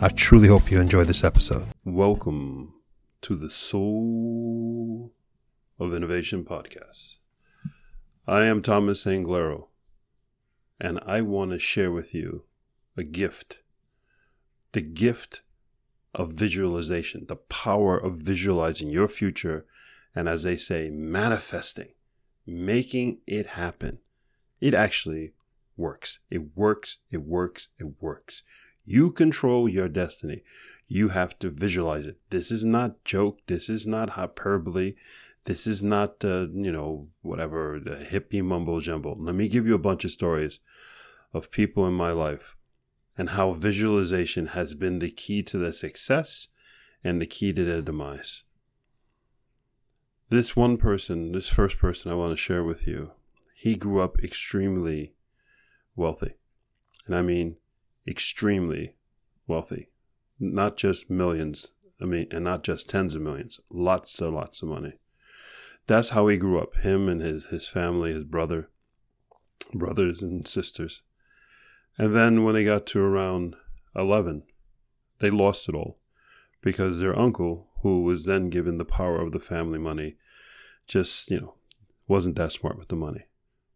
I truly hope you enjoy this episode. Welcome to the Soul of Innovation podcast. I am Thomas Anglero, and I want to share with you a gift the gift of visualization, the power of visualizing your future, and as they say, manifesting, making it happen. It actually works. It works. It works. It works. You control your destiny. You have to visualize it. This is not joke. This is not hyperbole. This is not, uh, you know, whatever, the hippie mumbo jumbo. Let me give you a bunch of stories of people in my life and how visualization has been the key to their success and the key to their demise. This one person, this first person I want to share with you, he grew up extremely wealthy. And I mean, extremely wealthy, not just millions. I mean, and not just tens of millions, lots and lots of money. That's how he grew up. Him and his his family, his brother, brothers and sisters. And then when they got to around eleven, they lost it all because their uncle, who was then given the power of the family money, just you know wasn't that smart with the money.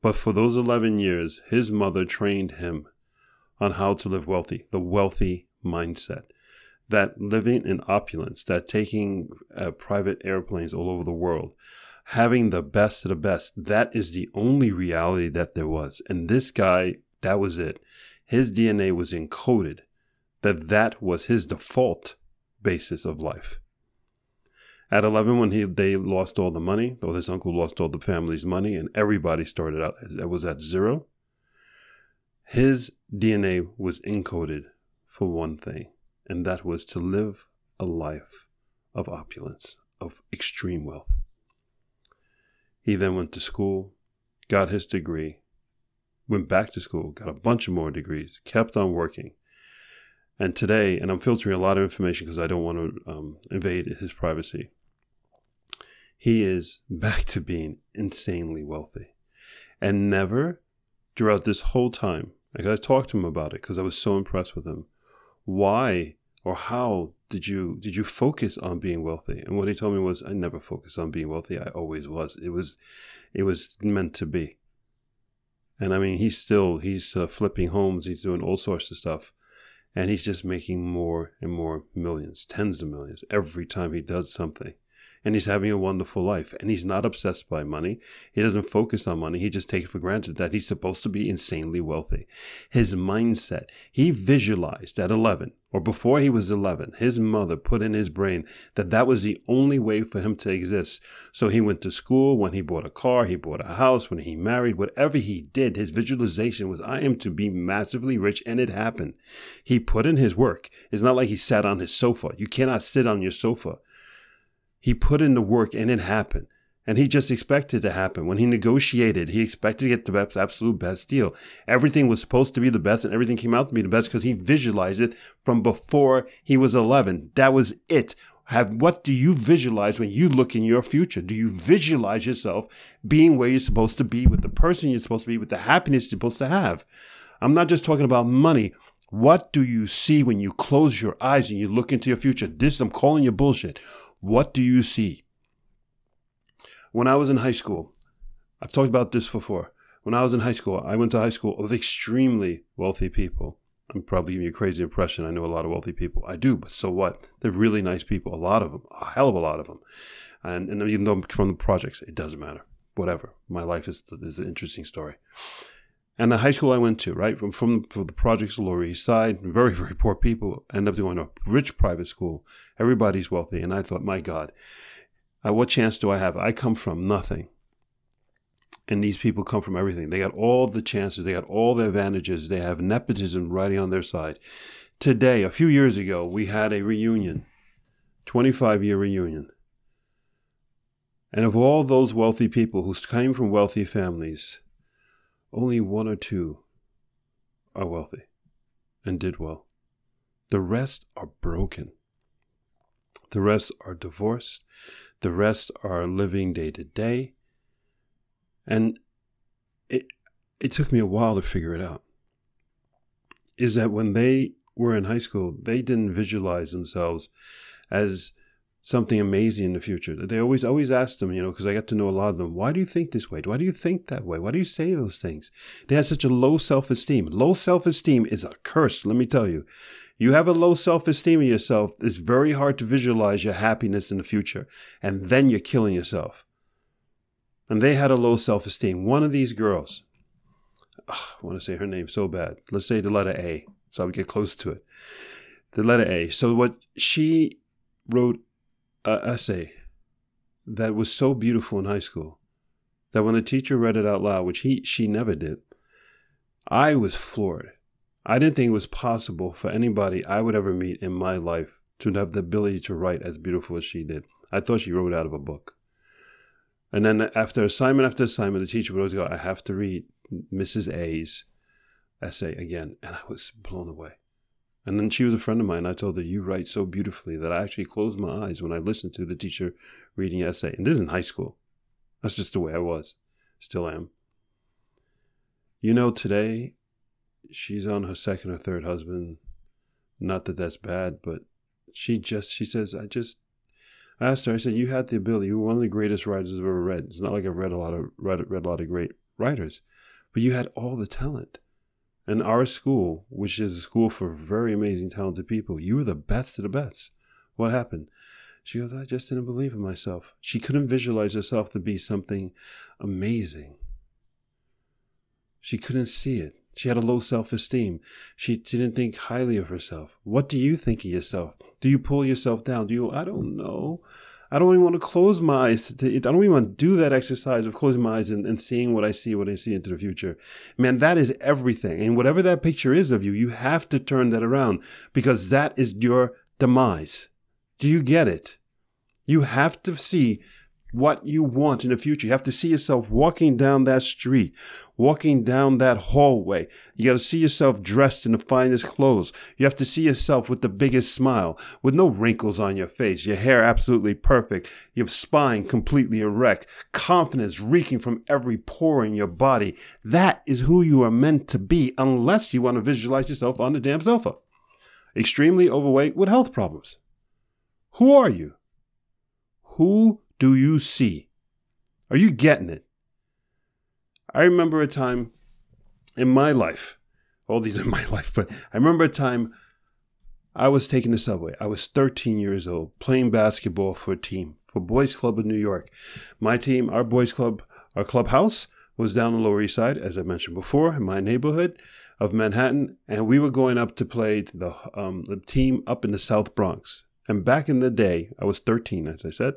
But for those 11 years, his mother trained him on how to live wealthy, the wealthy mindset. That living in opulence, that taking uh, private airplanes all over the world, having the best of the best, that is the only reality that there was. And this guy, that was it. His DNA was encoded that that was his default basis of life. At 11, when he, they lost all the money, or his uncle lost all the family's money, and everybody started out, it was at zero, his DNA was encoded for one thing, and that was to live a life of opulence, of extreme wealth. He then went to school, got his degree, went back to school, got a bunch of more degrees, kept on working. And today, and I'm filtering a lot of information because I don't want to um, invade his privacy, he is back to being insanely wealthy. And never throughout this whole time, like I talked to him about it because I was so impressed with him. Why or how did you did you focus on being wealthy? And what he told me was, I never focused on being wealthy. I always was. It was, it was meant to be. And I mean, he's still he's uh, flipping homes. He's doing all sorts of stuff, and he's just making more and more millions, tens of millions every time he does something and he's having a wonderful life. And he's not obsessed by money. He doesn't focus on money. He just takes it for granted that he's supposed to be insanely wealthy. His mindset, he visualized at 11 or before he was 11, his mother put in his brain that that was the only way for him to exist. So he went to school. When he bought a car, he bought a house. When he married, whatever he did, his visualization was, I am to be massively rich. And it happened. He put in his work. It's not like he sat on his sofa. You cannot sit on your sofa. He put in the work and it happened. And he just expected it to happen. When he negotiated, he expected to get the absolute best deal. Everything was supposed to be the best and everything came out to be the best because he visualized it from before he was 11. That was it. Have what do you visualize when you look in your future? Do you visualize yourself being where you're supposed to be with the person you're supposed to be with the happiness you're supposed to have? I'm not just talking about money. What do you see when you close your eyes and you look into your future? This, I'm calling you bullshit. What do you see? When I was in high school, I've talked about this before. When I was in high school, I went to high school of extremely wealthy people. I'm probably giving you a crazy impression. I know a lot of wealthy people. I do, but so what? They're really nice people. A lot of them, a hell of a lot of them. And, and even though I'm from the projects, it doesn't matter. Whatever. My life is, is an interesting story. And the high school I went to, right, from, from, from the projects of Lower East Side, very, very poor people end up going to a rich private school. Everybody's wealthy. And I thought, my God, uh, what chance do I have? I come from nothing. And these people come from everything. They got all the chances. They got all the advantages. They have nepotism riding on their side. today, a few years ago, we had a reunion, 25 year reunion. And of all those wealthy people who came from wealthy families, only one or two are wealthy and did well. The rest are broken. The rest are divorced. The rest are living day to day. And it, it took me a while to figure it out. Is that when they were in high school, they didn't visualize themselves as something amazing in the future. They always always ask them, you know, because I got to know a lot of them. Why do you think this way? Why do you think that way? Why do you say those things? They have such a low self esteem. Low self esteem is a curse. Let me tell you. You have a low self esteem of yourself. It's very hard to visualize your happiness in the future, and then you're killing yourself. And they had a low self esteem. One of these girls, oh, I want to say her name so bad. Let's say the letter A, so I would get close to it. The letter A. So what she wrote a essay that was so beautiful in high school that when the teacher read it out loud, which he she never did, I was floored. I didn't think it was possible for anybody I would ever meet in my life to have the ability to write as beautiful as she did. I thought she wrote out of a book. And then after assignment after assignment, the teacher would always go, I have to read Mrs. A's essay again. And I was blown away. And then she was a friend of mine. I told her, You write so beautifully that I actually closed my eyes when I listened to the teacher reading an essay. And this is in high school. That's just the way I was. Still am. You know, today, she's on her second or third husband. Not that that's bad, but she just, she says, I just, I asked her, I said, You had the ability. You were one of the greatest writers I've ever read. It's not like I've read a lot of, read, read a lot of great writers, but you had all the talent. In our school, which is a school for very amazing, talented people, you were the best of the best. What happened? She goes, I just didn't believe in myself. She couldn't visualize herself to be something amazing. She couldn't see it. She had a low self esteem. She didn't think highly of herself. What do you think of yourself? Do you pull yourself down? Do you, I don't know. I don't even want to close my eyes. To, I don't even want to do that exercise of closing my eyes and, and seeing what I see, what I see into the future. Man, that is everything. And whatever that picture is of you, you have to turn that around because that is your demise. Do you get it? You have to see what you want in the future. You have to see yourself walking down that street, walking down that hallway. You got to see yourself dressed in the finest clothes. You have to see yourself with the biggest smile, with no wrinkles on your face, your hair absolutely perfect, your spine completely erect, confidence reeking from every pore in your body. That is who you are meant to be, unless you want to visualize yourself on the damn sofa. Extremely overweight with health problems. Who are you? Who do you see? Are you getting it? I remember a time in my life, all these are my life, but I remember a time I was taking the subway. I was 13 years old, playing basketball for a team, for Boys Club of New York. My team, our boys club, our clubhouse was down the Lower East Side, as I mentioned before, in my neighborhood of Manhattan, and we were going up to play the, um, the team up in the South Bronx. And back in the day, I was 13, as I said.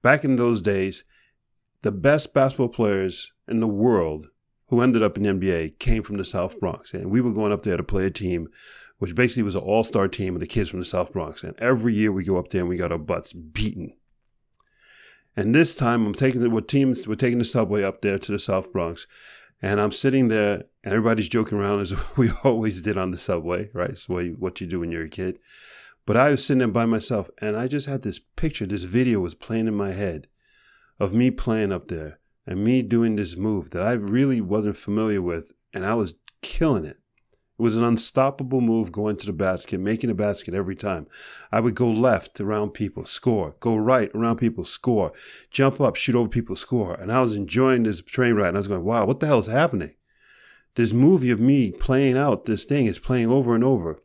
Back in those days, the best basketball players in the world who ended up in the NBA came from the South Bronx. And we were going up there to play a team, which basically was an all star team of the kids from the South Bronx. And every year we go up there and we got our butts beaten. And this time I'm taking the teams we're taking the subway up there to the South Bronx. And I'm sitting there and everybody's joking around as we always did on the subway, right? It's what you do when you're a kid. But I was sitting there by myself and I just had this picture, this video was playing in my head of me playing up there and me doing this move that I really wasn't familiar with and I was killing it. It was an unstoppable move going to the basket, making a basket every time. I would go left around people, score. Go right around people, score. Jump up, shoot over people, score. And I was enjoying this train ride and I was going, wow, what the hell is happening? This movie of me playing out this thing is playing over and over.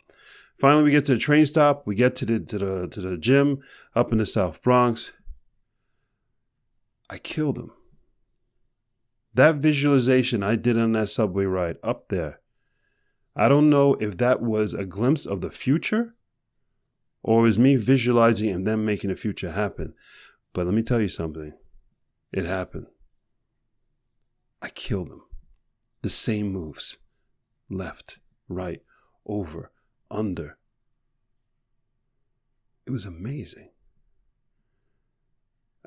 Finally, we get to the train stop. We get to the to the to the gym up in the South Bronx. I killed him. That visualization I did on that subway ride up there. I don't know if that was a glimpse of the future or was me visualizing and then making the future happen. But let me tell you something. It happened. I killed him. The same moves. Left, right, over, under, It was amazing.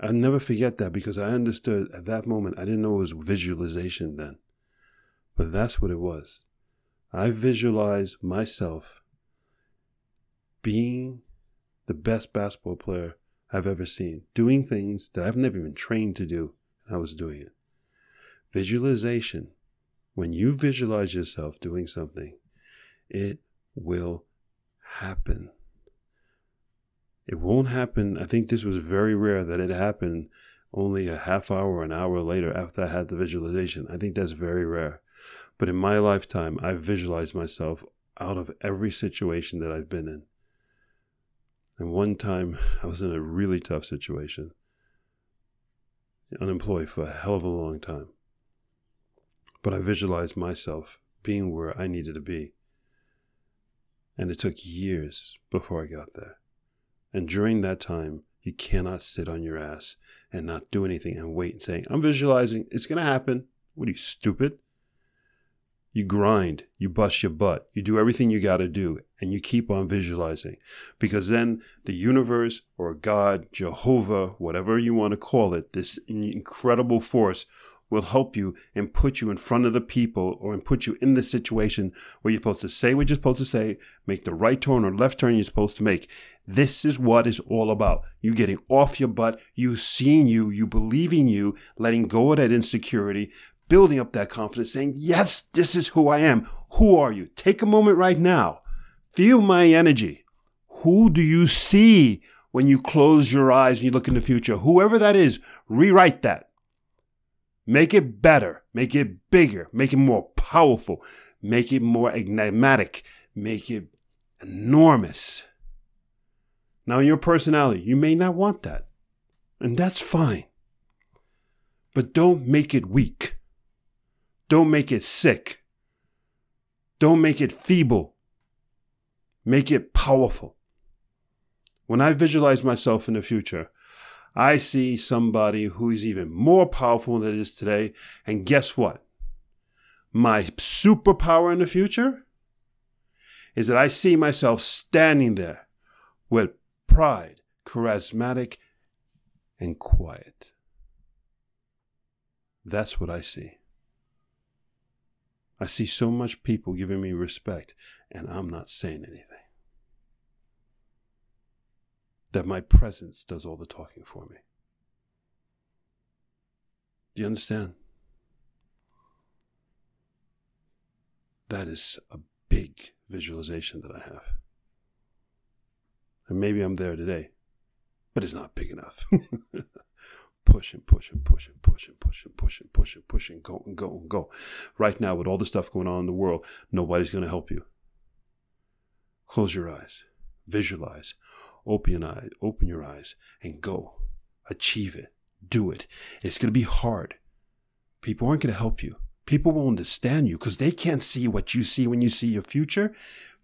I'll never forget that because I understood at that moment, I didn't know it was visualization then. But that's what it was. I visualized myself being the best basketball player I've ever seen, doing things that I've never been trained to do, and I was doing it. Visualization, when you visualize yourself doing something, it will happen. It won't happen. I think this was very rare that it happened only a half hour an hour later after I had the visualization. I think that's very rare. But in my lifetime, I've visualized myself out of every situation that I've been in. And one time I was in a really tough situation, unemployed for a hell of a long time. But I visualized myself being where I needed to be. And it took years before I got there. And during that time, you cannot sit on your ass and not do anything and wait and say, I'm visualizing, it's going to happen. What are you, stupid? You grind, you bust your butt, you do everything you got to do, and you keep on visualizing. Because then the universe or God, Jehovah, whatever you want to call it, this incredible force will help you and put you in front of the people or and put you in the situation where you're supposed to say what you're supposed to say, make the right turn or left turn you're supposed to make. This is what it's all about. You getting off your butt, you seeing you, you believing you, letting go of that insecurity, building up that confidence, saying, Yes, this is who I am. Who are you? Take a moment right now. Feel my energy. Who do you see when you close your eyes and you look in the future? Whoever that is, rewrite that. Make it better, make it bigger, make it more powerful, make it more enigmatic, make it enormous. Now, in your personality, you may not want that, and that's fine. But don't make it weak. Don't make it sick. Don't make it feeble. Make it powerful. When I visualize myself in the future, I see somebody who is even more powerful than it is today. And guess what? My superpower in the future is that I see myself standing there with pride, charismatic, and quiet. That's what I see. I see so much people giving me respect, and I'm not saying anything that my presence does all the talking for me. Do you understand? That is a big visualization that I have. And maybe I'm there today, but it's not big enough. push and push and push and push and push and push and go and go and go. Right now, with all the stuff going on in the world, nobody's going to help you. Close your eyes, visualize. Open your eyes, open your eyes and go. Achieve it. Do it. It's going to be hard. People aren't going to help you. People won't understand you because they can't see what you see when you see your future.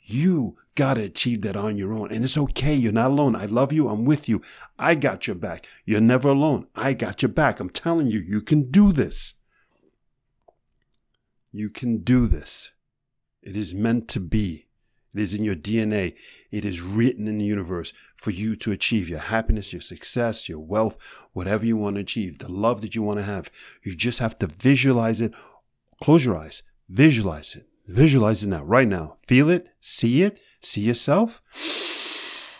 You got to achieve that on your own. And it's okay. You're not alone. I love you. I'm with you. I got your back. You're never alone. I got your back. I'm telling you, you can do this. You can do this. It is meant to be. It is in your DNA. It is written in the universe for you to achieve your happiness, your success, your wealth, whatever you want to achieve, the love that you want to have. You just have to visualize it. Close your eyes. Visualize it. Visualize it now, right now. Feel it. See it. See yourself.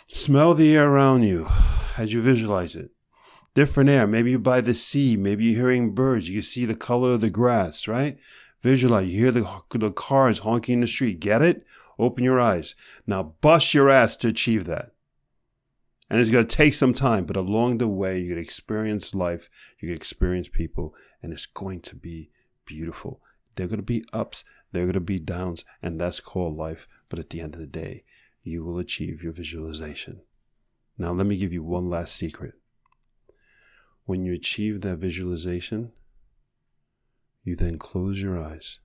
Smell the air around you as you visualize it. Different air. Maybe you're by the sea. Maybe you're hearing birds. You can see the color of the grass, right? Visualize. You hear the, the cars honking in the street. Get it? Open your eyes. Now bust your ass to achieve that. And it's going to take some time, but along the way, you're going to experience life, you're going to experience people, and it's going to be beautiful. There are going to be ups, there are going to be downs, and that's called life. But at the end of the day, you will achieve your visualization. Now, let me give you one last secret. When you achieve that visualization, you then close your eyes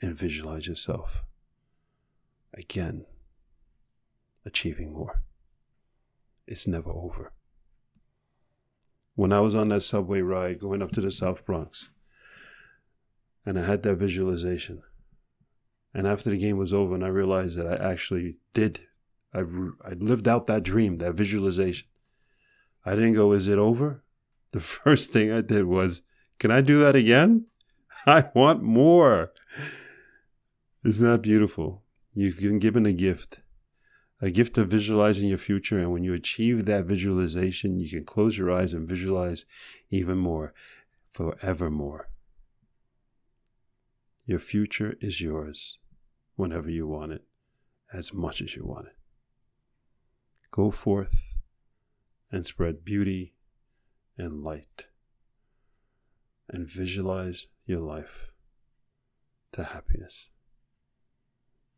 and visualize yourself again, achieving more. It's never over. When I was on that subway ride going up to the South Bronx, and I had that visualization, and after the game was over, and I realized that I actually did I, I lived out that dream, that visualization. I didn't go, is it over? The first thing I did was, can I do that again? I want more. Isn't that beautiful? You've been given a gift, a gift of visualizing your future. And when you achieve that visualization, you can close your eyes and visualize even more, forevermore. Your future is yours whenever you want it, as much as you want it. Go forth and spread beauty and light and visualize your life to happiness,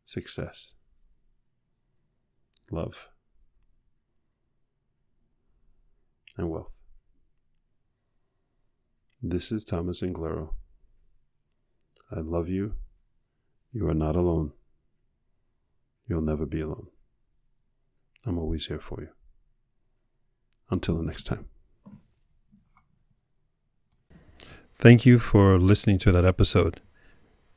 success, love, and wealth. This is Thomas Anglero. I love you. You are not alone. You'll never be alone. I'm always here for you. Until the next time. Thank you for listening to that episode.